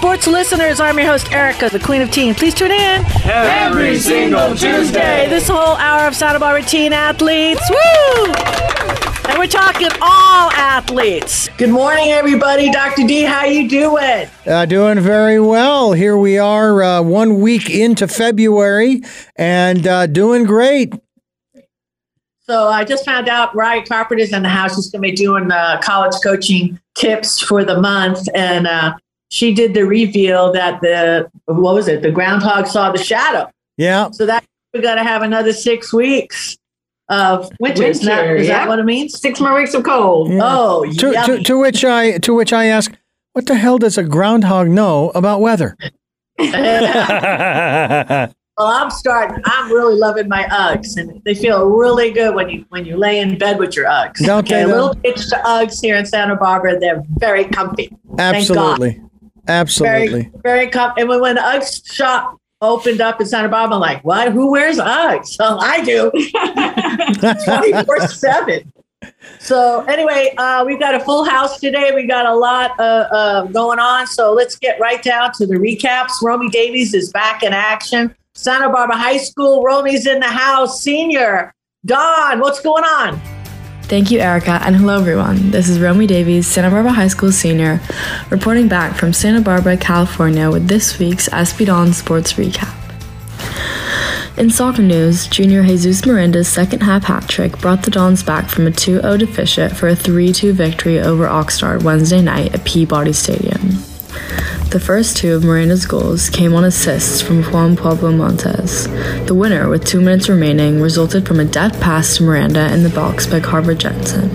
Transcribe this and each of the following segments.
sports listeners. I'm your host, Erica, the Queen of Teen. Please tune in every single Tuesday. This whole hour of Santa Barbara teen athletes. Woo! And we're talking all athletes. Good morning, everybody. Dr. D, how you doing? Uh, doing very well. Here we are, uh, one week into February, and uh, doing great. So I just found out Raya Carpenter's in the house. She's going to be doing the college coaching tips for the month, and uh, she did the reveal that the what was it? The groundhog saw the shadow. Yeah. So that we got to have another six weeks of winter. Winter, is that, is yeah. that what it means? Six more weeks of cold. Oh, To, to, to which I to which I ask, what the hell does a groundhog know about weather? Well, I'm starting. I'm really loving my Uggs, and they feel really good when you when you lay in bed with your Uggs. Don't okay, they, a little pitch to Uggs here in Santa Barbara. They're very comfy. Thank God. Absolutely, absolutely. Very, very comfy. And when, when the Uggs shop opened up in Santa Barbara, I'm like, what? Who wears Uggs? Well, I do. 24 7. So, anyway, uh, we've got a full house today. We got a lot uh, uh, going on. So, let's get right down to the recaps. Romy Davies is back in action. Santa Barbara High School. Romy's in the house. Senior. Don, what's going on? Thank you, Erica, and hello, everyone. This is Romy Davies, Santa Barbara High School senior, reporting back from Santa Barbara, California, with this week's SB Don Sports Recap. In soccer news, junior Jesus Miranda's second half hat trick brought the Dons back from a 2 0 deficit for a 3 2 victory over Oxnard Wednesday night at Peabody Stadium. The first two of Miranda's goals came on assists from Juan Pablo Montes. The winner, with two minutes remaining, resulted from a deft pass to Miranda in the box by Carver Jensen.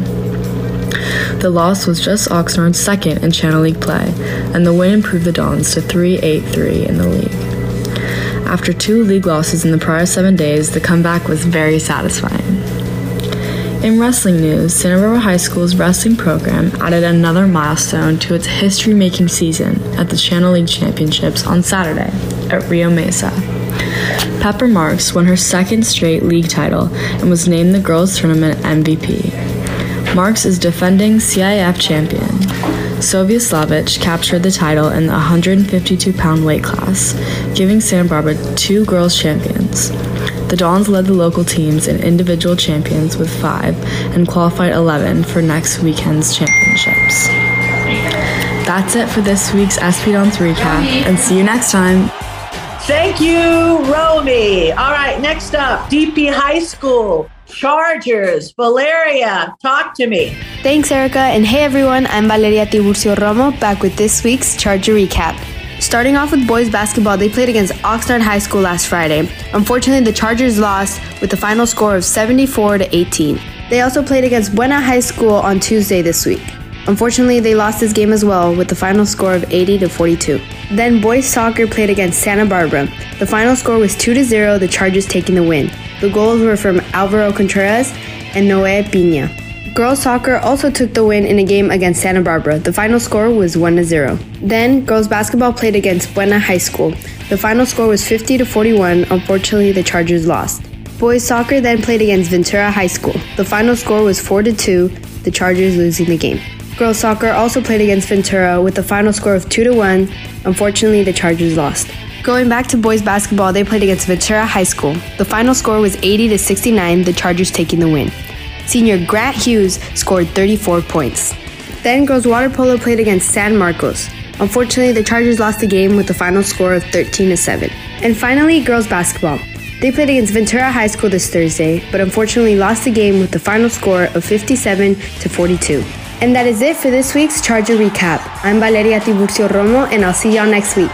The loss was just Oxnard's second in Channel League play, and the win improved the Dons to 3 8 3 in the league. After two league losses in the prior seven days, the comeback was very satisfying. In wrestling news, Santa Barbara High School's wrestling program added another milestone to its history making season at the Channel League Championships on Saturday at Rio Mesa. Pepper Marks won her second straight league title and was named the girls' tournament MVP. Marks is defending CIF champion. Sovia Slavic captured the title in the 152 pound weight class, giving Santa Barbara two girls' champions. The Dons led the local teams in individual champions with five and qualified 11 for next weekend's championships. That's it for this week's SB Dons recap, and see you next time. Thank you, Romy. All right, next up, DP High School. Chargers, Valeria, talk to me. Thanks, Erica, and hey everyone, I'm Valeria Tiburcio Romo back with this week's Charger recap. Starting off with boys basketball, they played against Oxnard High School last Friday. Unfortunately, the Chargers lost with the final score of 74 to 18. They also played against Buena High School on Tuesday this week. Unfortunately, they lost this game as well with the final score of 80 to 42. Then boys soccer played against Santa Barbara. The final score was 2 to 0, the Chargers taking the win. The goals were from Alvaro Contreras and Noe Pina. Girls soccer also took the win in a game against Santa Barbara. The final score was 1 0. Then, girls basketball played against Buena High School. The final score was 50 to 41. Unfortunately, the Chargers lost. Boys soccer then played against Ventura High School. The final score was 4 2, the Chargers losing the game. Girls soccer also played against Ventura with the final score of 2 1. Unfortunately, the Chargers lost. Going back to boys basketball, they played against Ventura High School. The final score was 80 to 69, the Chargers taking the win. Senior Grant Hughes scored 34 points. Then girls water polo played against San Marcos. Unfortunately, the Chargers lost the game with the final score of 13 to 7. And finally, girls basketball. They played against Ventura High School this Thursday, but unfortunately lost the game with the final score of 57 to 42. And that is it for this week's Charger recap. I'm Valeria Tiburcio Romo, and I'll see y'all next week.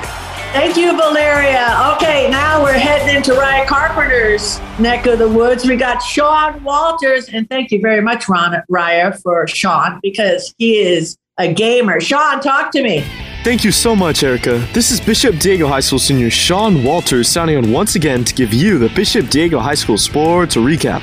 Thank you, Valeria. Okay, now we're heading into Raya Carpenter's neck of the woods. We got Sean Walters, and thank you very much, Ron Raya, for Sean because he is a gamer. Sean, talk to me. Thank you so much, Erica. This is Bishop Diego High School senior Sean Walters signing on once again to give you the Bishop Diego High School sports recap.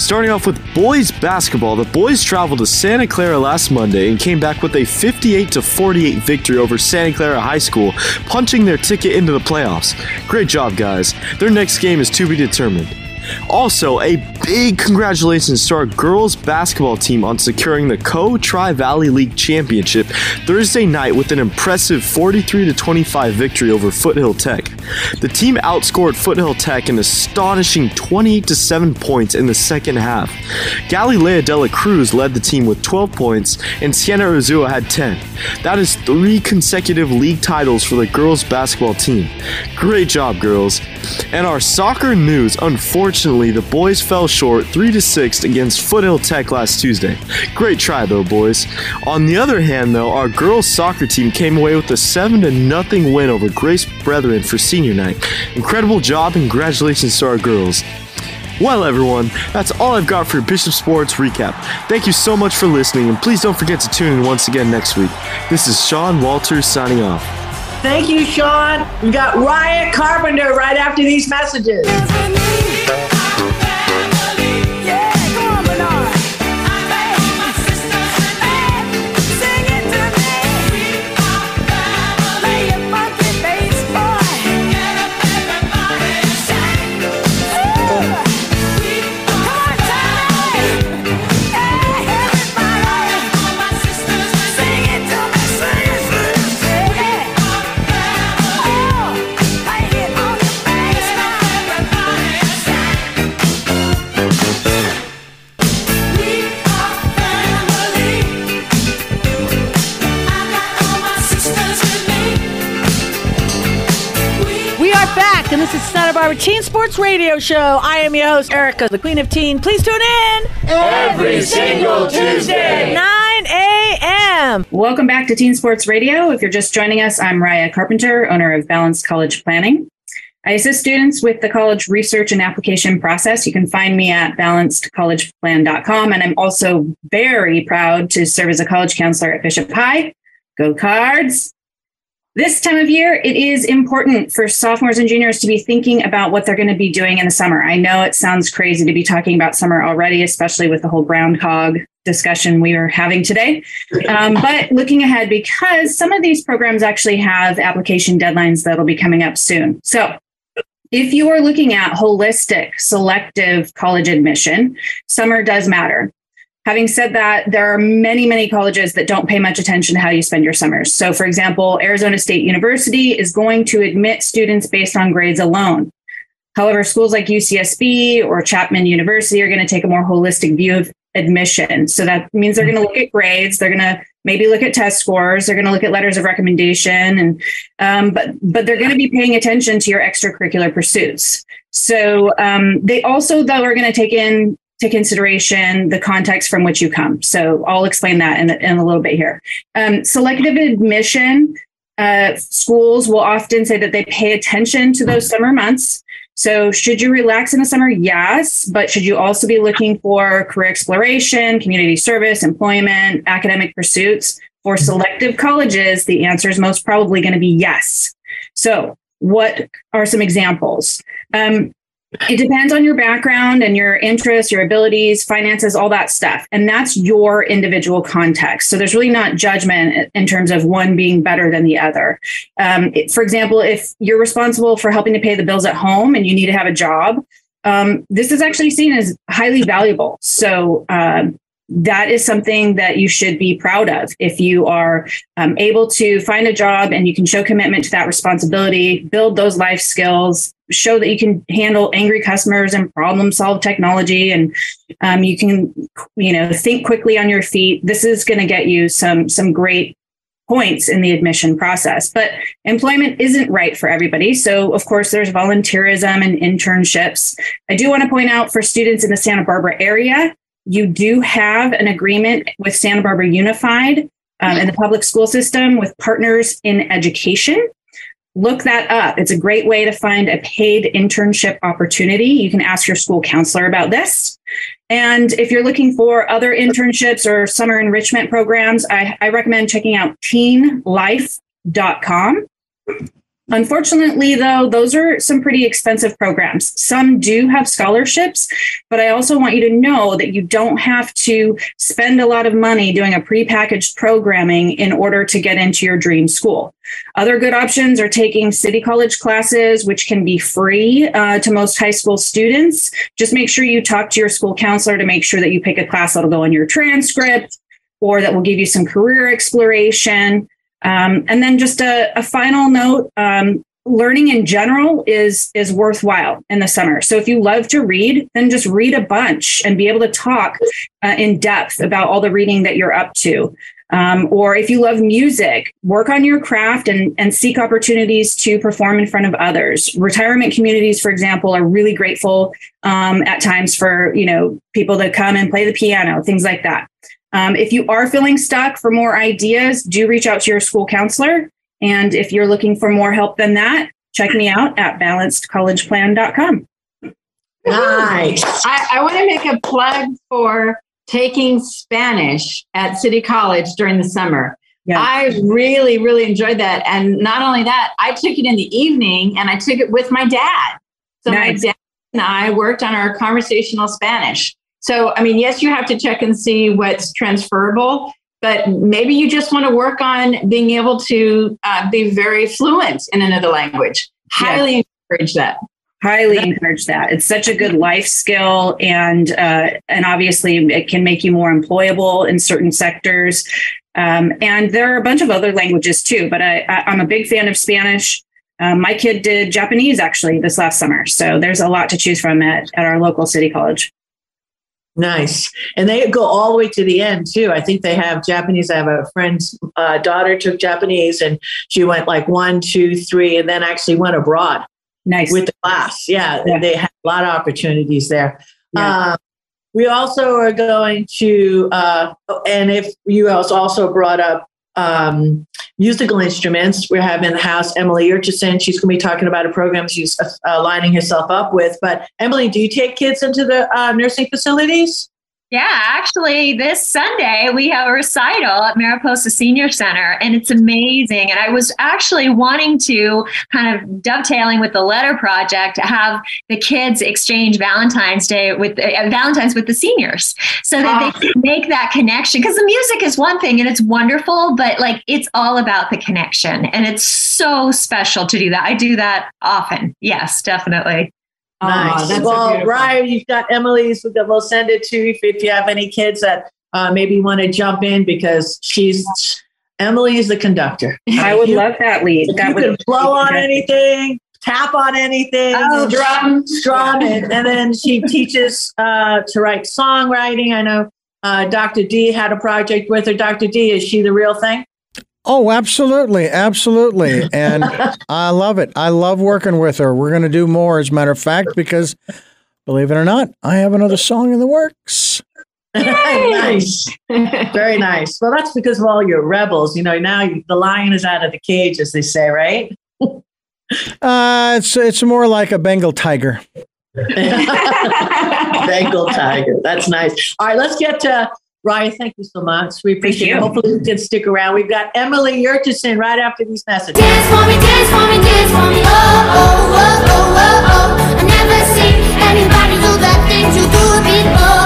Starting off with boys basketball, the boys traveled to Santa Clara last Monday and came back with a 58 to 48 victory over Santa Clara High School, punching their ticket into the playoffs. Great job, guys. Their next game is to be determined. Also, a big congratulations to our girls basketball team on securing the Co Tri Valley League Championship Thursday night with an impressive 43 25 victory over Foothill Tech. The team outscored Foothill Tech an astonishing 28 7 points in the second half. Galilea de la Cruz led the team with 12 points, and Siena Urzua had 10. That is three consecutive league titles for the girls basketball team. Great job, girls. And our soccer news, unfortunately, the boys fell short 3 to 6 against Foothill Tech last Tuesday. Great try though, boys. On the other hand, though, our girls soccer team came away with a 7 to nothing win over Grace Brethren for senior night. Incredible job and congratulations to our girls. Well, everyone, that's all I've got for Bishop Sports Recap. Thank you so much for listening, and please don't forget to tune in once again next week. This is Sean Walters signing off. Thank you, Sean. We've got Raya Carpenter right after these messages. Is Santa Barbara Teen Sports Radio Show. I am your host, Erica, the Queen of Teen. Please tune in Every single Tuesday. 9 a.m. Welcome back to Teen Sports Radio. If you're just joining us, I'm Raya Carpenter, owner of Balanced College Planning. I assist students with the college research and application process. You can find me at balancedcollegeplan.com. And I'm also very proud to serve as a college counselor at Bishop High. Go Cards! This time of year, it is important for sophomores and juniors to be thinking about what they're going to be doing in the summer. I know it sounds crazy to be talking about summer already, especially with the whole groundhog discussion we are having today. Um, but looking ahead, because some of these programs actually have application deadlines that'll be coming up soon. So if you are looking at holistic, selective college admission, summer does matter. Having said that, there are many, many colleges that don't pay much attention to how you spend your summers. So, for example, Arizona State University is going to admit students based on grades alone. However, schools like UCSB or Chapman University are going to take a more holistic view of admission. So that means they're going to look at grades. They're going to maybe look at test scores. They're going to look at letters of recommendation, and um, but but they're going to be paying attention to your extracurricular pursuits. So um, they also though are going to take in to consideration the context from which you come. So I'll explain that in, in a little bit here. Um, selective admission uh, schools will often say that they pay attention to those summer months. So, should you relax in the summer? Yes. But should you also be looking for career exploration, community service, employment, academic pursuits? For selective colleges, the answer is most probably going to be yes. So, what are some examples? Um, it depends on your background and your interests, your abilities, finances, all that stuff. And that's your individual context. So there's really not judgment in terms of one being better than the other. Um, for example, if you're responsible for helping to pay the bills at home and you need to have a job, um, this is actually seen as highly valuable. So um, that is something that you should be proud of if you are um, able to find a job and you can show commitment to that responsibility, build those life skills, show that you can handle angry customers and problem solve technology, and um, you can, you know, think quickly on your feet. This is going to get you some some great points in the admission process. But employment isn't right for everybody. So, of course, there's volunteerism and internships. I do want to point out for students in the Santa Barbara area, you do have an agreement with Santa Barbara Unified um, in the public school system with partners in education. Look that up. It's a great way to find a paid internship opportunity. You can ask your school counselor about this. And if you're looking for other internships or summer enrichment programs, I, I recommend checking out teenlife.com. Unfortunately, though, those are some pretty expensive programs. Some do have scholarships, but I also want you to know that you don't have to spend a lot of money doing a prepackaged programming in order to get into your dream school. Other good options are taking city college classes, which can be free uh, to most high school students. Just make sure you talk to your school counselor to make sure that you pick a class that'll go on your transcript or that will give you some career exploration. Um, and then just a, a final note, um, learning in general is is worthwhile in the summer. So if you love to read, then just read a bunch and be able to talk uh, in depth about all the reading that you're up to. Um, or if you love music, work on your craft and, and seek opportunities to perform in front of others. Retirement communities, for example, are really grateful um, at times for you know people to come and play the piano, things like that. Um, if you are feeling stuck for more ideas, do reach out to your school counselor. And if you're looking for more help than that, check me out at balancedcollegeplan.com. Nice. I, I want to make a plug for taking Spanish at City College during the summer. Yeah. I really, really enjoyed that. And not only that, I took it in the evening and I took it with my dad. So Nice. my dad and I worked on our conversational Spanish. So, I mean, yes, you have to check and see what's transferable, but maybe you just want to work on being able to uh, be very fluent in another language. Highly encourage that. highly encourage that. It's such a good life skill and uh, and obviously it can make you more employable in certain sectors. Um, and there are a bunch of other languages too but I, I, i'm a big fan of spanish. Um, my kid did japanese actually this last summer so there's a lot to choose from at, at our local city college Nice. And they go all the way to the end, too. I think they have Japanese. I have a friend's uh, daughter took Japanese and she went like one, two, three, and then actually went abroad nice with the class. Yeah, Yeah. they have a lot of opportunities there. Yeah. Um, we also are going to, uh, and if you also brought up um, musical instruments, we're having in the house Emily Yurcheshen. She's going to be talking about a program she's uh, lining herself up with. But Emily, do you take kids into the uh, nursing facilities? Yeah, actually, this Sunday we have a recital at Mariposa Senior Center, and it's amazing. And I was actually wanting to kind of dovetailing with the letter project, have the kids exchange Valentine's Day with uh, Valentine's with the seniors, so that they can make that connection. Because the music is one thing, and it's wonderful, but like it's all about the connection, and it's so special to do that. I do that often. Yes, definitely. Oh, Nice. well. Raya, you've got Emily's. We'll we'll send it to you if, if you have any kids that uh, maybe want to jump in because she's Emily is the conductor. i would You- love that lead that you would can blow on fantastic. anything, tap on anything, Oh, drum, and, and then she teaches uh, to write songwriting. I know uh, Dr. D had a project with her. Dr. D, is she the real thing? Oh, absolutely, absolutely, and I love it. I love working with her. We're going to do more, as a matter of fact, because believe it or not, I have another song in the works. nice, very nice. Well, that's because of all your rebels. You know, now you, the lion is out of the cage, as they say, right? Uh, it's it's more like a Bengal tiger. Bengal tiger. That's nice. All right, let's get to Raya. Thank you so much. We appreciate it. Hopefully, you can stick around. We've got Emily Yurcheshen right after these messages. Dance for me, dance for me, dance for me. Oh, oh, oh, oh, oh, oh. I never seen anybody do the things you do before.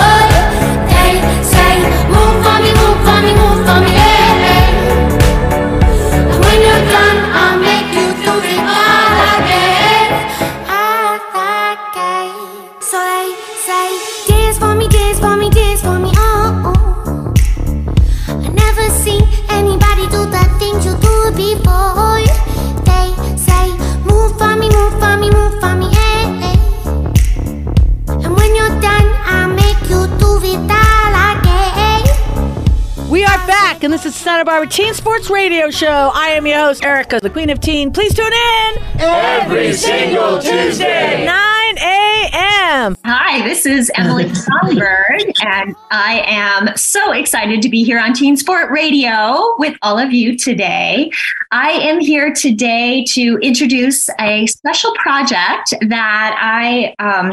Teen Sports Radio Show. I am your host, Erica, the Queen of Teen. Please tune in Every single Tuesday. 9 a.m. Hi, this is Emily Sonberg, and I am so excited to be here on Teen Sport Radio with all of you today. I am here today to introduce a special project that I um,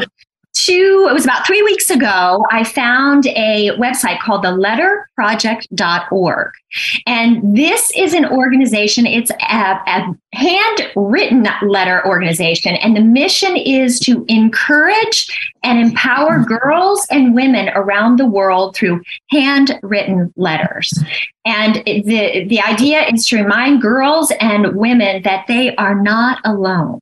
two, it was about three weeks ago, I found a website called the letterproject.org. And this is an organization, it's a, a handwritten letter organization. And the mission is to encourage and empower mm-hmm. girls and women around the world through handwritten letters. And the the idea is to remind girls and women that they are not alone.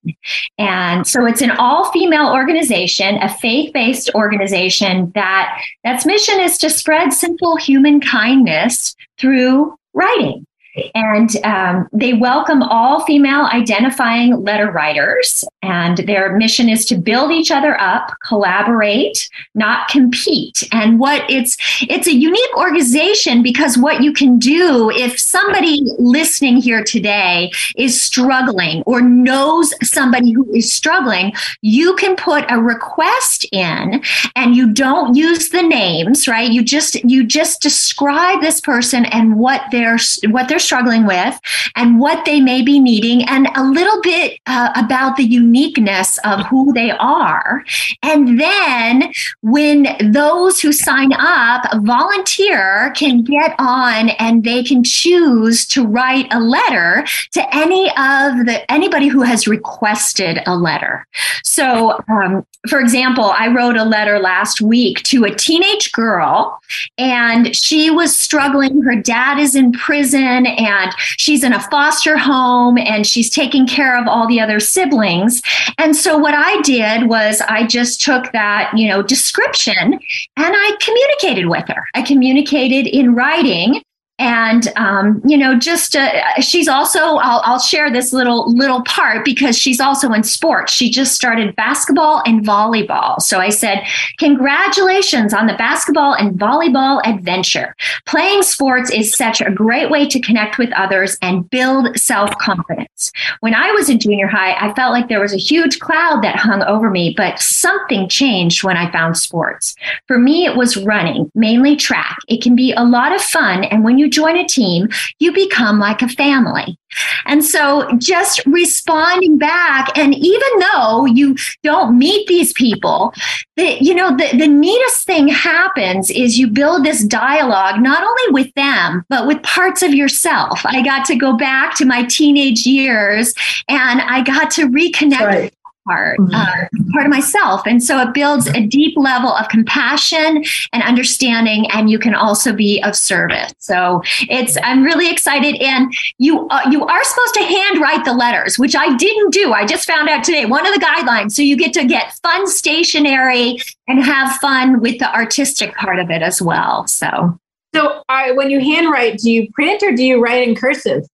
And so it's an all female organization a faith-based organization that that's mission is to spread simple human kindness through writing and um, they welcome all female identifying letter writers. And their mission is to build each other up, collaborate, not compete. And what it's it's a unique organization because what you can do if somebody listening here today is struggling or knows somebody who is struggling, you can put a request in and you don't use the names, right? You just you just describe this person and what they're what they're struggling with and what they may be needing and a little bit uh, about the uniqueness of who they are. And then when those who sign up volunteer can get on and they can choose to write a letter to any of the anybody who has requested a letter. So, um, for example, I wrote a letter last week to a teenage girl and she was struggling. Her dad is in prison and she's in a foster home and she's taking care of all the other siblings. And so what I did was I just took that, you know, description and I communicated with her. I communicated in writing and um, you know just uh, she's also I'll, I'll, share this little little part because she's also in sports. She just started basketball and volleyball. So i said congratulations on the basketball and volleyball adventure. Playing sports is such a great way to connect with others and build self-confidence. When i was in junior high i felt like there was a huge cloud that hung over me but something changed when i found sports. For me it was running mainly track. It can be a lot of fun and when you join a team, you become like a family. And so just responding back, and even though you don't meet these people, the, you know, the, the neatest thing happens is you build this dialogue, not only with them, but with parts of yourself. I got to go back to my teenage years and I got to reconnect right part, mm-hmm. uh, part of myself. And so it builds a deep level of compassion and understanding, and you can also be of service. So it's I'm really excited. And you uh, you are supposed to handwrite the letters, which I didn't do. I just found out today. One of the guidelines. So you get to get fun stationery and have fun with the artistic part of it as well. So. So, uh, when you handwrite, do you print or do you write in cursive?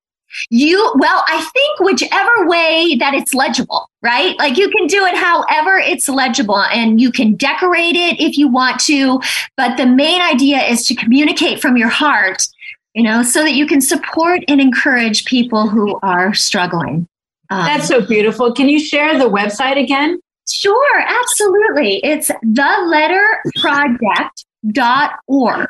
You, well, I think whichever way that it's legible, right? Like you can do it however it's legible and you can decorate it if you want to. But the main idea is to communicate from your heart, you know, so that you can support and encourage people who are struggling. Um, That's so beautiful. Can you share the website again? Sure, absolutely. It's theletterproject.org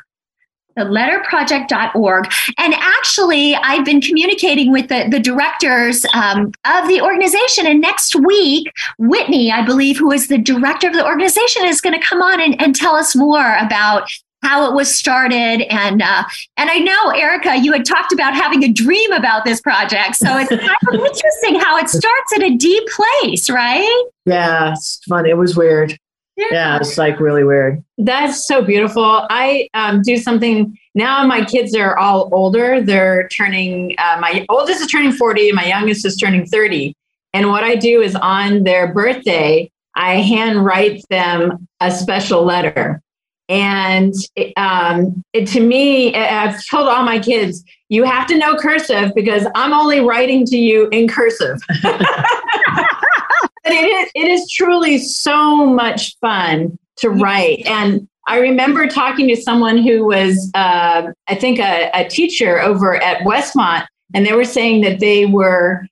theletterproject.org. And actually, I've been communicating with the, the directors um, of the organization. And next week, Whitney, I believe, who is the director of the organization, is going to come on and, and tell us more about how it was started. And uh, and I know Erica you had talked about having a dream about this project. So it's kind of interesting how it starts at a deep place right? Yeah it's fun. It was weird yeah. yeah, it's like really weird. That's so beautiful. I um, do something now. My kids are all older. They're turning. Uh, my oldest is turning forty. My youngest is turning thirty. And what I do is on their birthday, I handwrite them a special letter. And it, um, it, to me, I've told all my kids, you have to know cursive because I'm only writing to you in cursive. but it is, it is truly so much fun to write. And I remember talking to someone who was, uh, I think, a, a teacher over at Westmont, and they were saying that they were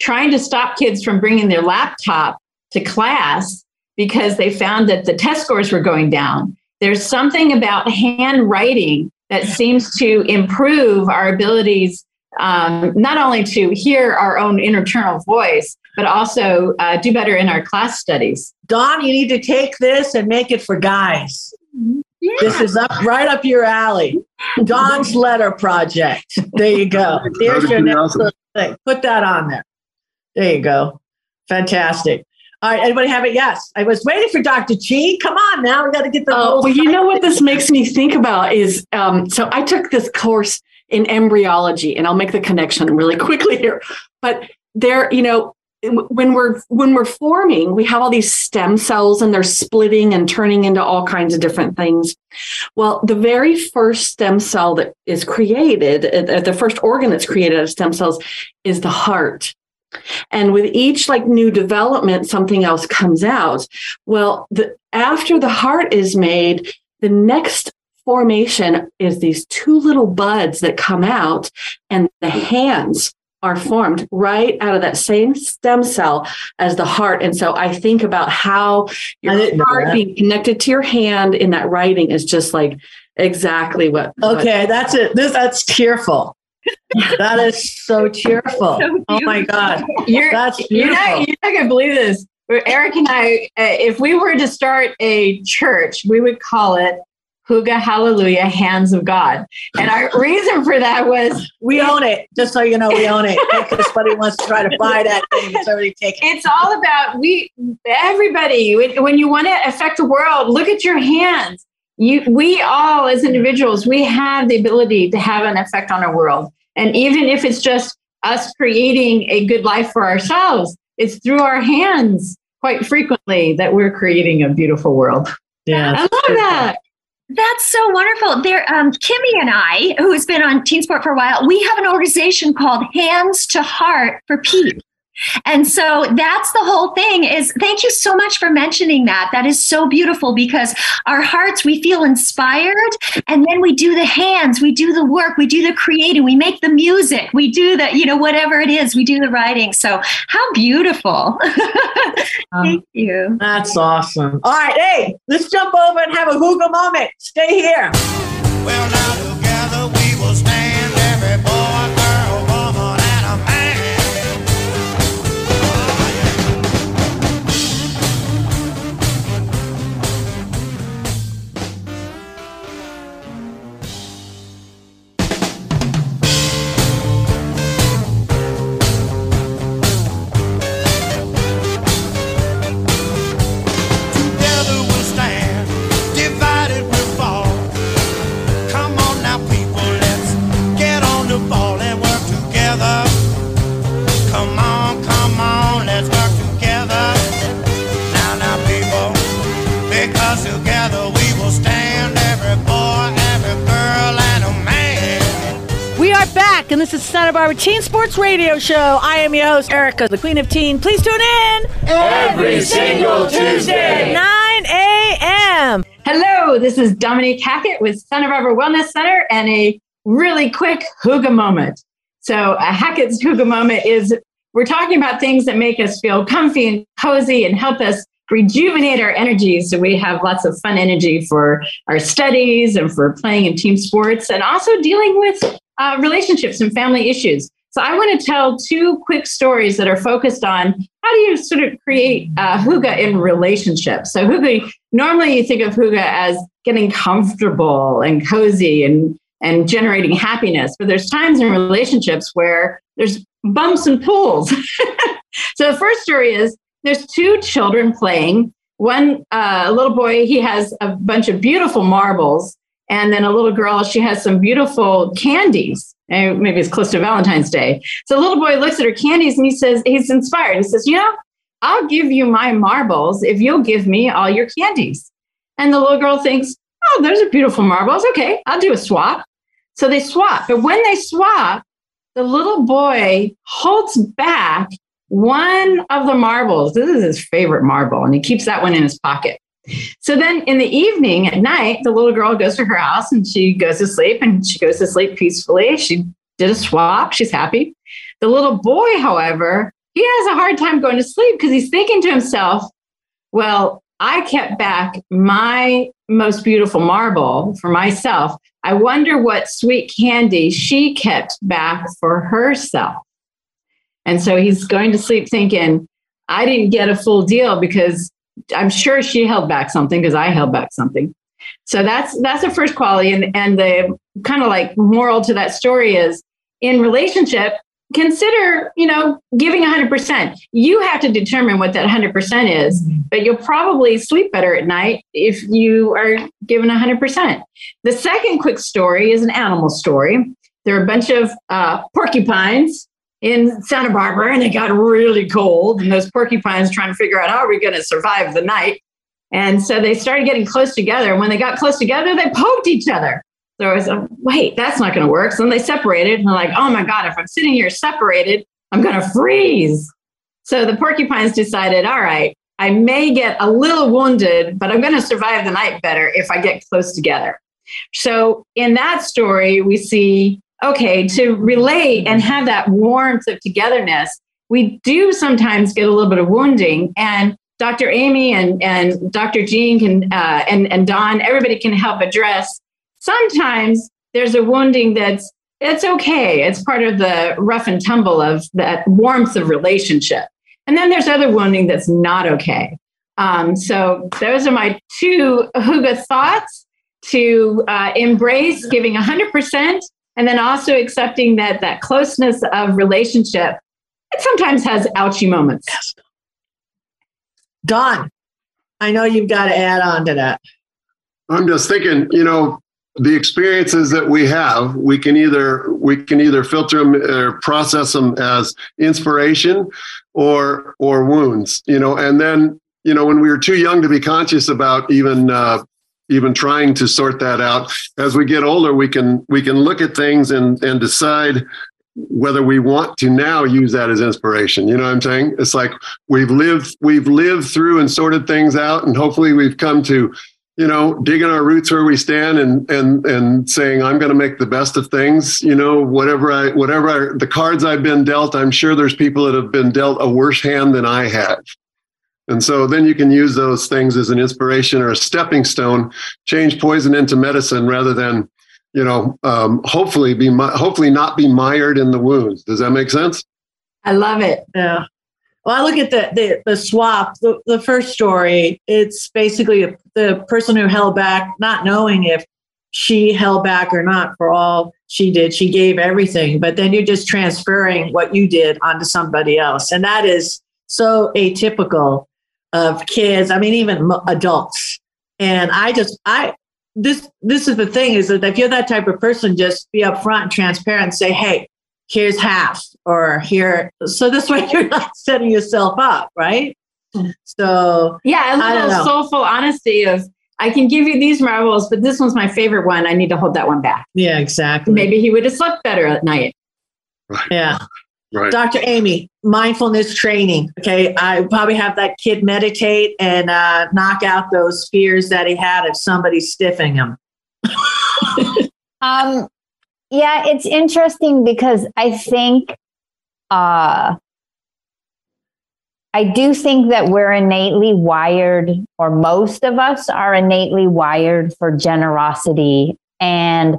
trying to stop kids from bringing their laptop to class because they found that the test scores were going down. There's something about handwriting that seems to improve our abilities um, not only to hear our own internal voice, but also uh, do better in our class studies. Dawn, you need to take this and make it for guys. Yeah. This is up right up your alley. Dawn's letter project. There you go. There's your next awesome. thing. Put that on there. There you go. Fantastic. All right, anybody have it? Yes. I was waiting for Dr. G. Come on now. We got to get the. Oh, well, you know what this makes me think about is um, so I took this course in embryology, and I'll make the connection really quickly here. But there, you know, when we're when we're forming we have all these stem cells and they're splitting and turning into all kinds of different things. Well the very first stem cell that is created uh, the first organ that's created out of stem cells is the heart. And with each like new development something else comes out. Well the, after the heart is made the next formation is these two little buds that come out and the hands are formed right out of that same stem cell as the heart. And so I think about how your heart being connected to your hand in that writing is just like exactly what. Okay, what, that's it. This that's tearful. that is so cheerful. So oh my God. You're, that's. You're not, you're not going to believe this. Eric and I, uh, if we were to start a church, we would call it Hygge Hallelujah, Hands of God. And our reason for that was we own it. Just so you know, we own it. Because somebody wants to try to buy that thing, it's already taken. It's all about we everybody. When you want to affect the world, look at your hands. You, we all as individuals, we have the ability to have an effect on our world. And even if it's just us creating a good life for ourselves, it's through our hands quite frequently that we're creating a beautiful world. Yeah, I love that. That's so wonderful. There, um, Kimmy and I, who has been on Teen Sport for a while, we have an organization called Hands to Heart for Peace. And so that's the whole thing is thank you so much for mentioning that. That is so beautiful because our hearts, we feel inspired and then we do the hands, we do the work, we do the creating, we make the music, we do the, you know, whatever it is, we do the writing. So how beautiful. Um, thank you. That's awesome. All right. Hey, let's jump over and have a Hygge moment. Stay here. Well, Teen Sports Radio Show. I am your host, Erica, the Queen of Teen. Please tune in every single Tuesday, 9 a.m. Hello, this is Dominique Hackett with Santa Barbara Wellness Center and a really quick Hygge moment. So, a Hackett's Hygge moment is we're talking about things that make us feel comfy and cozy and help us rejuvenate our energy so we have lots of fun energy for our studies and for playing in team sports and also dealing with uh, relationships and family issues. So I want to tell two quick stories that are focused on how do you sort of create uh, hygge in relationships. So hygge, normally you think of hygge as getting comfortable and cozy and and generating happiness, but there's times in relationships where there's bumps and pulls. so the first story is there's two children playing. One uh, little boy, he has a bunch of beautiful marbles and then a little girl, she has some beautiful candies. And maybe it's close to Valentine's Day. So the little boy looks at her candies and he says, he's inspired. He says, You know, I'll give you my marbles if you'll give me all your candies. And the little girl thinks, Oh, those are beautiful marbles. Okay, I'll do a swap. So they swap. But when they swap, the little boy holds back one of the marbles. This is his favorite marble, and he keeps that one in his pocket. So then in the evening at night, the little girl goes to her house and she goes to sleep and she goes to sleep peacefully. She did a swap. She's happy. The little boy, however, he has a hard time going to sleep because he's thinking to himself, well, I kept back my most beautiful marble for myself. I wonder what sweet candy she kept back for herself. And so he's going to sleep thinking, I didn't get a full deal because I'm sure she held back something because I held back something. So that's that's the first quality, and and the kind of like moral to that story is in relationship consider, you know, giving 100%. You have to determine what that 100% is, but you'll probably sleep better at night if you are given 100%. The second quick story is an animal story. There are a bunch of uh, porcupines in Santa Barbara and it got really cold. And those porcupines trying to figure out how are we going to survive the night. And so they started getting close together. And when they got close together, they poked each other. So I was like, wait, that's not going to work. So then they separated and they're like, oh my God, if I'm sitting here separated, I'm going to freeze. So the porcupines decided, all right, I may get a little wounded, but I'm going to survive the night better if I get close together. So in that story, we see, okay, to relate and have that warmth of togetherness, we do sometimes get a little bit of wounding. And Dr. Amy and, and Dr. Jean can, uh, and, and Don, everybody can help address sometimes there's a wounding that's it's okay. It's part of the rough and tumble of that warmth of relationship. And then there's other wounding that's not okay. Um, so those are my two Hygge thoughts to uh, embrace giving 100% and then also accepting that that closeness of relationship it sometimes has ouchy moments. Yes. Don, I know you've got to add on to that. I'm just thinking, you know, the experiences that we have, we can either we can either filter them or process them as inspiration or or wounds, you know. And then you know when we were too young to be conscious about even uh, even trying to sort that out, as we get older, we can we can look at things and and decide whether we want to now use that as inspiration you know what i'm saying it's like we've lived we've lived through and sorted things out and hopefully we've come to you know, digging our roots where we stand and and and saying I'm going to make the best of things. You know, whatever I whatever I, the cards I've been dealt, I'm sure there's people that have been dealt a worse hand than I have. And so then you can use those things as an inspiration or a stepping stone, change poison into medicine rather than, you know, um, hopefully be hopefully not be mired in the wounds. Does that make sense? I love it. Yeah. Well, I look at the the, the swap, the, the first story. It's basically the person who held back, not knowing if she held back or not for all she did. She gave everything, but then you're just transferring what you did onto somebody else, and that is so atypical of kids. I mean, even adults. And I just I this this is the thing is that if you're that type of person, just be upfront and transparent and say, hey, here's half or here so this way you're not setting yourself up right? So yeah a little soulful honesty of i can give you these marbles but this one's my favorite one. I need to hold that one back. Yeah exactly. Maybe he would have slept better at night. Right. yeah Right. Dr. Amy, mindfulness training. Okay. I probably have that kid meditate and uh, knock out those fears that he had of somebody stiffing him. um, yeah, it's interesting because I think uh I do think that we're innately wired, or most of us are innately wired for generosity. And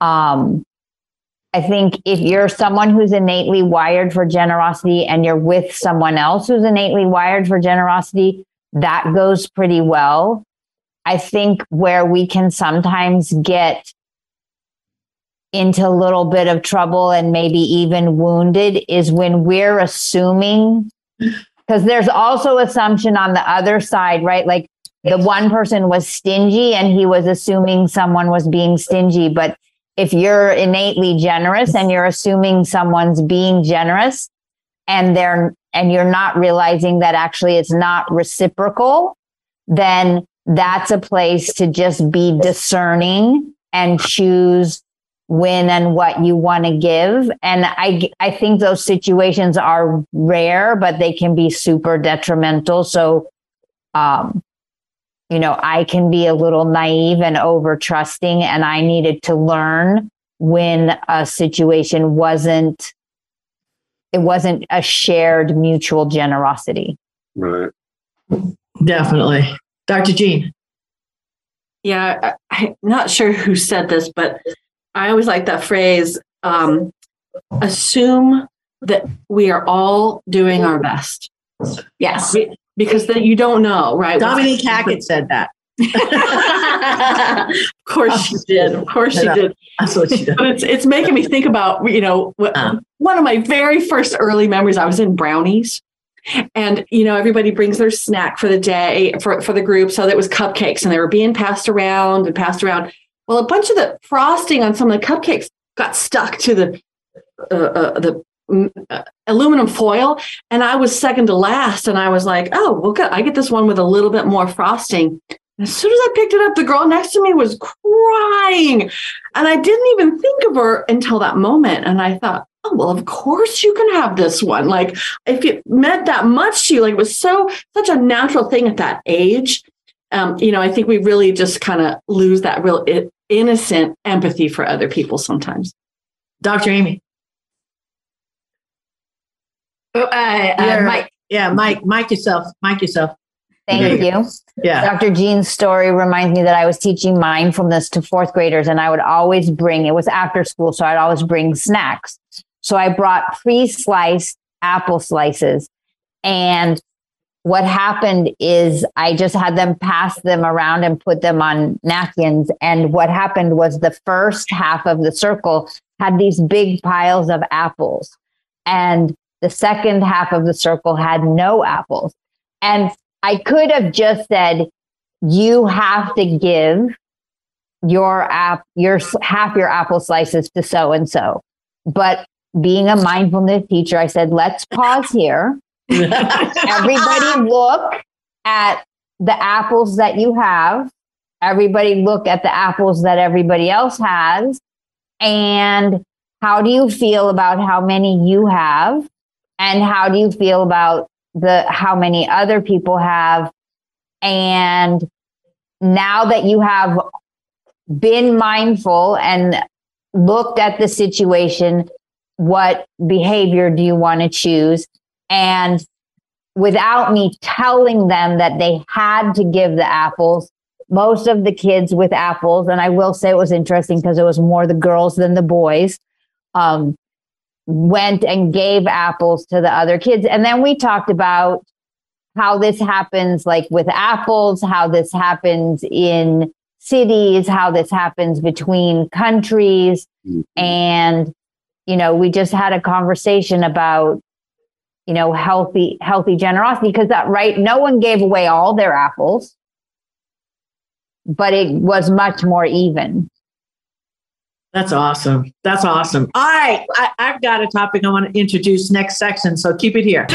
um, I think if you're someone who's innately wired for generosity and you're with someone else who's innately wired for generosity, that goes pretty well. I think where we can sometimes get into a little bit of trouble and maybe even wounded is when we're assuming because there's also assumption on the other side right like the one person was stingy and he was assuming someone was being stingy but if you're innately generous and you're assuming someone's being generous and they're and you're not realizing that actually it's not reciprocal then that's a place to just be discerning and choose when and what you want to give. And i i think those situations are rare but they can be super detrimental. So um you know i can be a little naive and over trusting and i needed to learn when a situation wasn't it wasn't a shared mutual generosity right definitely dr jean yeah i'm not sure who said this but I always like that phrase um, assume that we are all doing our best. Yes. Because then you don't know, right? Dominique Hackett said that. of course she did. Of course she did. That's what she did. But it's it's making me think about you know what, one of my very first early memories. I was in brownies, and you know everybody brings their snack for the day for for the group. So that was cupcakes, and they were being passed around and passed around. Well, a bunch of the frosting on some of the cupcakes got stuck to the uh, uh, the aluminum foil, and I was second to last. And I was like, "Oh, well, good. I get this one with a little bit more frosting." As soon as I picked it up, the girl next to me was crying, and I didn't even think of her until that moment. And I thought, "Oh, well, of course you can have this one. Like, if it meant that much to you, like it was so such a natural thing at that age." Um, you know, I think we really just kind of lose that real innocent empathy for other people sometimes. Dr. Amy. Oh, uh, uh, Yeah, Mike. Yeah, Mike, Mike yourself. Mike yourself. Thank you. Yeah. Dr. Jean's story reminds me that I was teaching mindfulness to fourth graders, and I would always bring it was after school, so I'd always bring snacks. So I brought pre sliced apple slices. And what happened is I just had them pass them around and put them on napkins. And what happened was the first half of the circle had these big piles of apples. And the second half of the circle had no apples. And I could have just said, you have to give your app, your half your apple slices to so and so. But being a mindfulness teacher, I said, let's pause here. Everybody look at the apples that you have. Everybody look at the apples that everybody else has. And how do you feel about how many you have? And how do you feel about the how many other people have? And now that you have been mindful and looked at the situation, what behavior do you want to choose? And without me telling them that they had to give the apples, most of the kids with apples, and I will say it was interesting because it was more the girls than the boys, um, went and gave apples to the other kids. And then we talked about how this happens, like with apples, how this happens in cities, how this happens between countries. Mm-hmm. And, you know, we just had a conversation about, you know, healthy, healthy generosity because that, right? No one gave away all their apples, but it was much more even. That's awesome. That's awesome. All right. I, I've got a topic I want to introduce next section, so keep it here.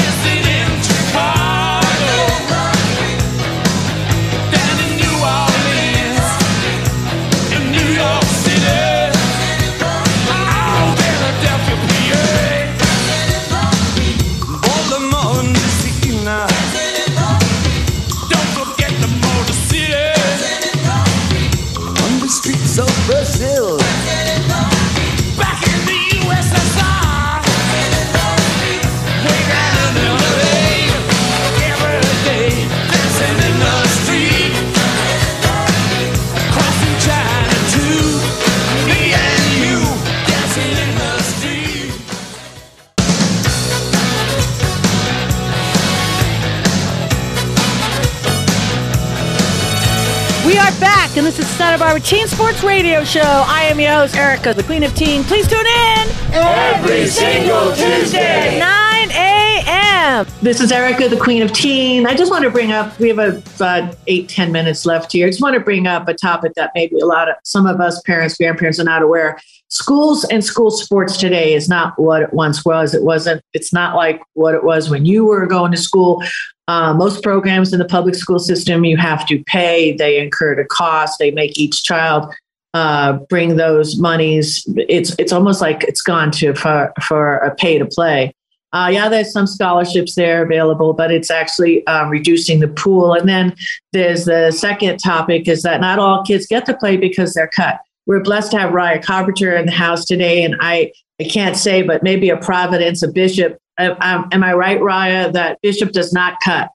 Teen Sports Radio Show. I am your host, Erica, the Queen of Teen. Please tune in Every single Tuesday. 9 a.m. This is Erica, the Queen of Teen. I just want to bring up, we have about eight, 10 minutes left here. I just want to bring up a topic that maybe a lot of some of us parents, grandparents are not aware. Schools and school sports today is not what it once was. It wasn't, it's not like what it was when you were going to school. Uh, most programs in the public school system, you have to pay, they incur a cost, they make each child uh, bring those monies. It's it's almost like it's gone to for for a pay to play. Uh, yeah, there's some scholarships there available, but it's actually uh, reducing the pool. And then there's the second topic is that not all kids get to play because they're cut. We're blessed to have Raya Carpenter in the house today, and I I can't say, but maybe a Providence, a bishop. I, I, am I right, Raya, that bishop does not cut?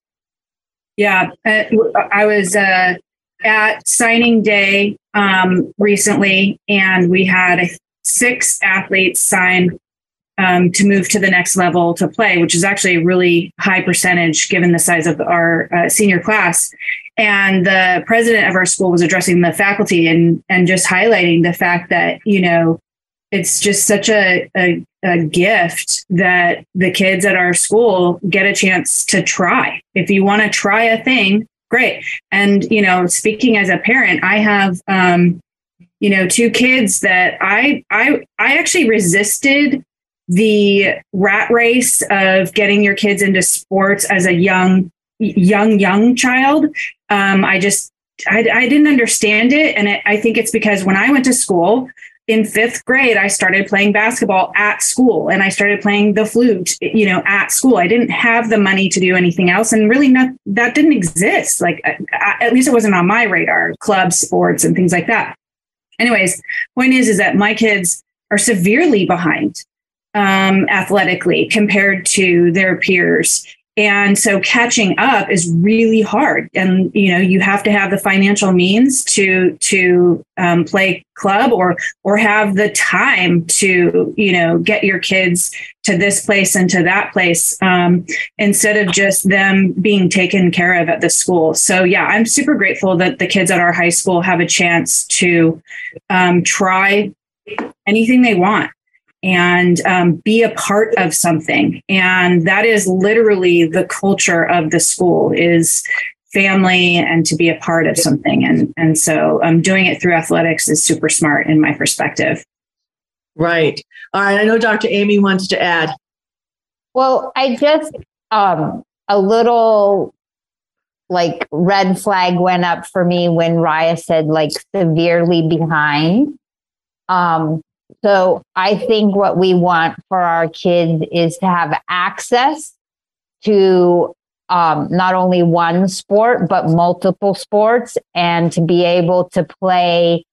Yeah, uh, I was uh, at signing day um, recently, and we had six athletes sign um, to move to the next level to play, which is actually a really high percentage given the size of our uh, senior class. and the president of our school was addressing the faculty and and just highlighting the fact that you know it's just such a, a, a gift that the kids at our school get a chance to try if you want to try a thing great and you know speaking as a parent i have um you know two kids that i i i actually resisted the rat race of getting your kids into sports as a young young young child um, i just I, I didn't understand it. And it, i think it's because when i went to school in fifth grade i started playing basketball at school and i started playing the flute you know at school. I didn't have the money to do anything else and really not that didn't exist. Like I, at least it wasn't on my radar club sports and things like that. Anyways point is is that my kids are severely behind um, athletically compared to their peers. And so catching up is really hard. And you know you have to have the financial means to to um, play club or or have the time to you know get your kids to this place and to that place um, instead of just them being taken care of at the school. So yeah i'm super grateful that the kids at our high school have a chance to um, try anything they want and um, be a part of something and that is literally the culture of the school is family and to be a part of something and and so um, doing it through athletics is super smart in my perspective Right. All right. I know Dr. Amy wants to add. Well, I just um a little like red flag went up for me when Raya said like severely behind. Um so I think what we want for our kids is to have access to um, not only one sport, but multiple sports and to be able to play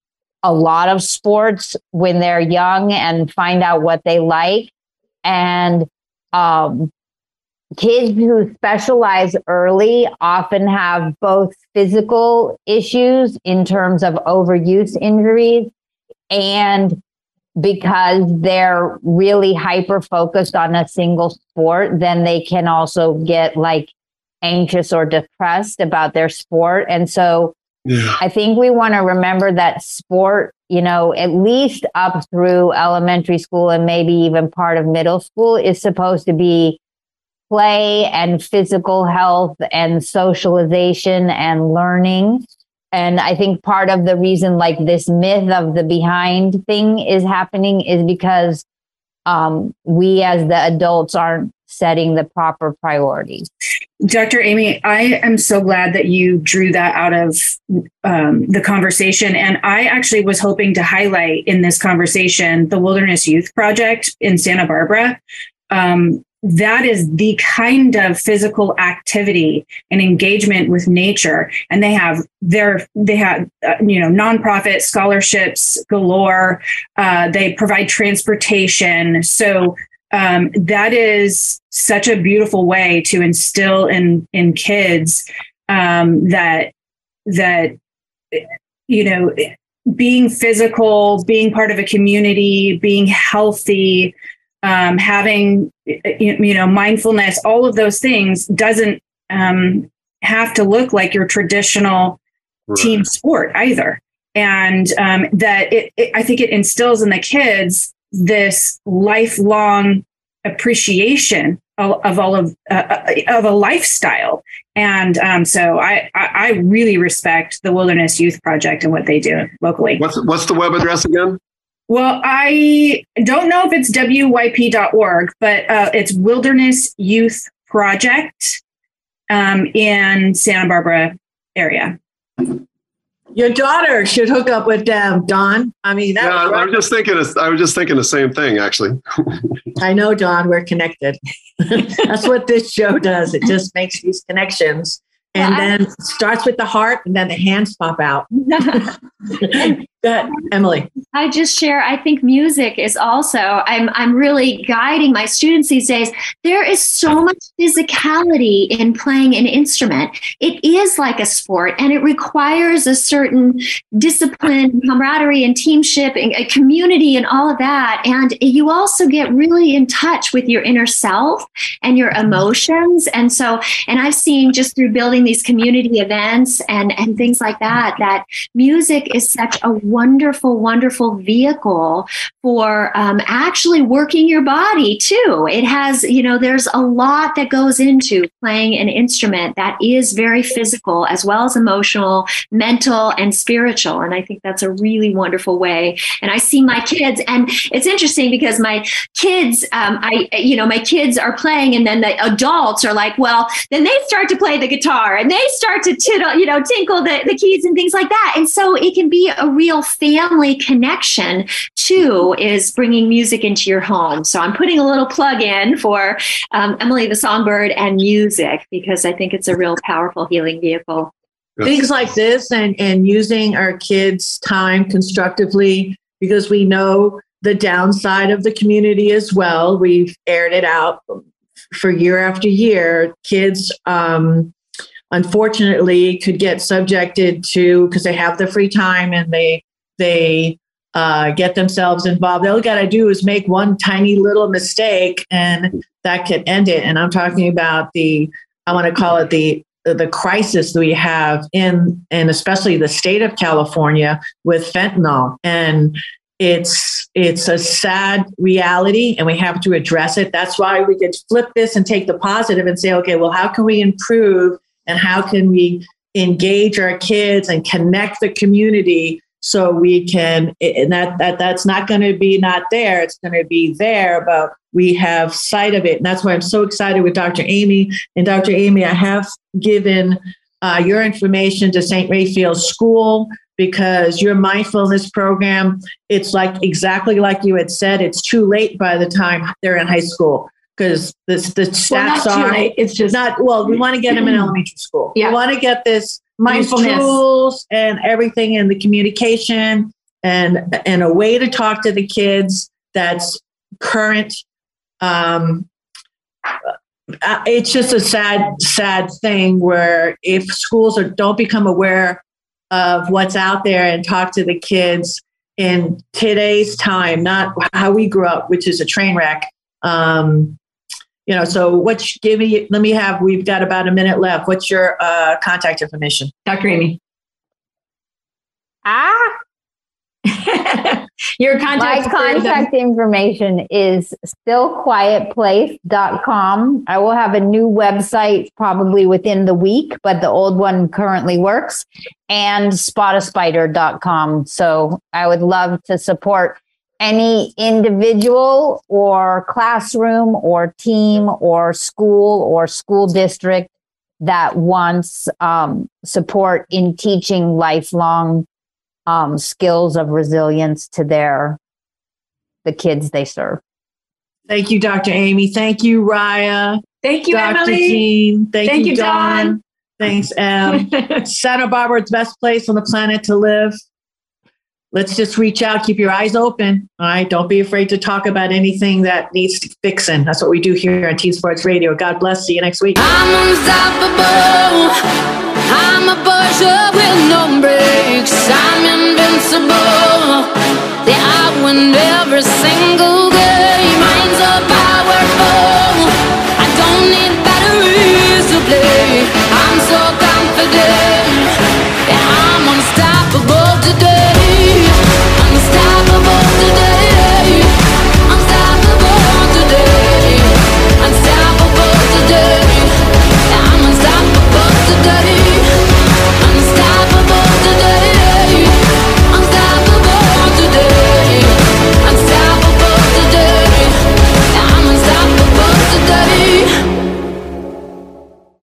a lot of sports when they're young and find out what they like. And um, kids who specialize early often have both physical issues in terms of overuse injuries and because they're really hyper focused on a single sport, then they can also get like anxious or depressed about their sport. And so I think we want to remember that sport, you know, at least up through elementary school and maybe even part of middle school is supposed to be play and physical health and socialization and learning. And I think part of the reason like this myth of the behind thing is happening is because um, we as the adults aren't setting the proper priorities. Dr. Amy, I am so glad that you drew that out of um, the conversation. And I actually was hoping to highlight in this conversation the Wilderness Youth Project in Santa Barbara. Um, that is the kind of physical activity and engagement with nature. And they have their they have uh, you know nonprofit scholarships galore. Uh, they provide transportation. So um, that is such a beautiful way to instill in in kids um, that that you know being physical being part of a community being healthy um, having you know mindfulness all of those things doesn't um, have to look like your traditional team sport either. And um, that it, it, i think it instills in the kids this lifelong appreciation of, of all of uh, of a lifestyle. And um, so I, I I really respect the wilderness youth project and what they do locally. What's what's the web address again? Well, I don't know if it's wyp.org, but uh, it's Wilderness Youth Project um, in Santa Barbara area. Your daughter should hook up with them, Don. I mean, that Yeah, was I, I was just thinking. of- I was just thinking the same thing. Actually, I know, Don, we're connected. That's what this show does. It just makes these connections and Well, I- then starts with the heart and then the hands pop out. Ahead, Emily. I just share. I think music is also. I'm I'm really guiding my students these days. There is so much physicality in playing an instrument. It is like a sport, and it requires a certain discipline, camaraderie, and teamship, and a community, and all of that. And you also get really in touch with your inner self and your emotions. And so, and I've seen just through building these community events and and things like that that music is such a wonderful, wonderful vehicle for um, actually working your body too. It has, you know, there's a lot that goes into playing an instrument that is very physical as well as emotional, mental, and spiritual. And I think that's a really wonderful way. And I see my kids, and it's interesting because my kids, um, I, you know, my kids are playing, and then the adults are like, well, then they start to play the guitar and they start to tittle, you know, tinkle the, the keys and things like that. And so it can be a real family connection too, is bringing music into your home. So I'm putting a little plug in for um, Emily the Songbird and music because I think it's a real powerful healing vehicle. things like this and and using our kids time constructively because we know the downside of the community as well we've aired it out for year after year kids um unfortunately could get subjected to because they have the free time and they they uh, get themselves involved. All they got to do is make one tiny little mistake, and that could end it. And I'm talking about the I want to call it the the crisis that we have in and especially the state of California with fentanyl and it's it's a sad reality and we have to address it that's why we could flip this and take the positive and say okay well how can we improve and how can we engage our kids and connect the community so we can and that, that that's not going to be not there it's going to be there but we have sight of it and that's why i'm so excited with dr amy and dr amy i have given uh, your information to st rayfield school because your mindfulness program it's like exactly like you had said it's too late by the time they're in high school because this the stats too are late. It's just- not well we want to get them in elementary school Yeah. we want to get this Mindfulness. tools and everything and the communication and and a way to talk to the kids that's current um uh, it's just a sad sad thing where if schools are don't become aware of what's out there and talk to the kids in today's time not how we grew up which is a train wreck um you know so what's give me let me have we've got about a minute left what's your uh contact information Dr. Amy. Ah, Your contact my contact. contact information is stillquietplace.com. I will have a new website probably within the week, but the old one currently works and spotaspider.com. So I would love to support any individual or classroom or team or school or school district that wants um, support in teaching lifelong um, skills of resilience to their the kids they serve. thank you dr amy thank you raya Thank you, dr Emily. jean thank, Thank you, you, dawn Dawn. thanks em santa barbara's best place on the planet to live let's just reach out, keep your eyes open. All right. Don't be afraid to talk about anything that needs fixing. That's what we do here on Teen Sports Radio. God bless. See you next week. I'm unstoppable. I'm a buzzer with no breaks. I'm invincible. Yeah, I win every single game. Minds are powerful. I don't need batteries to play. I'm so confident. Yeah, I'm unstoppable today. Stop.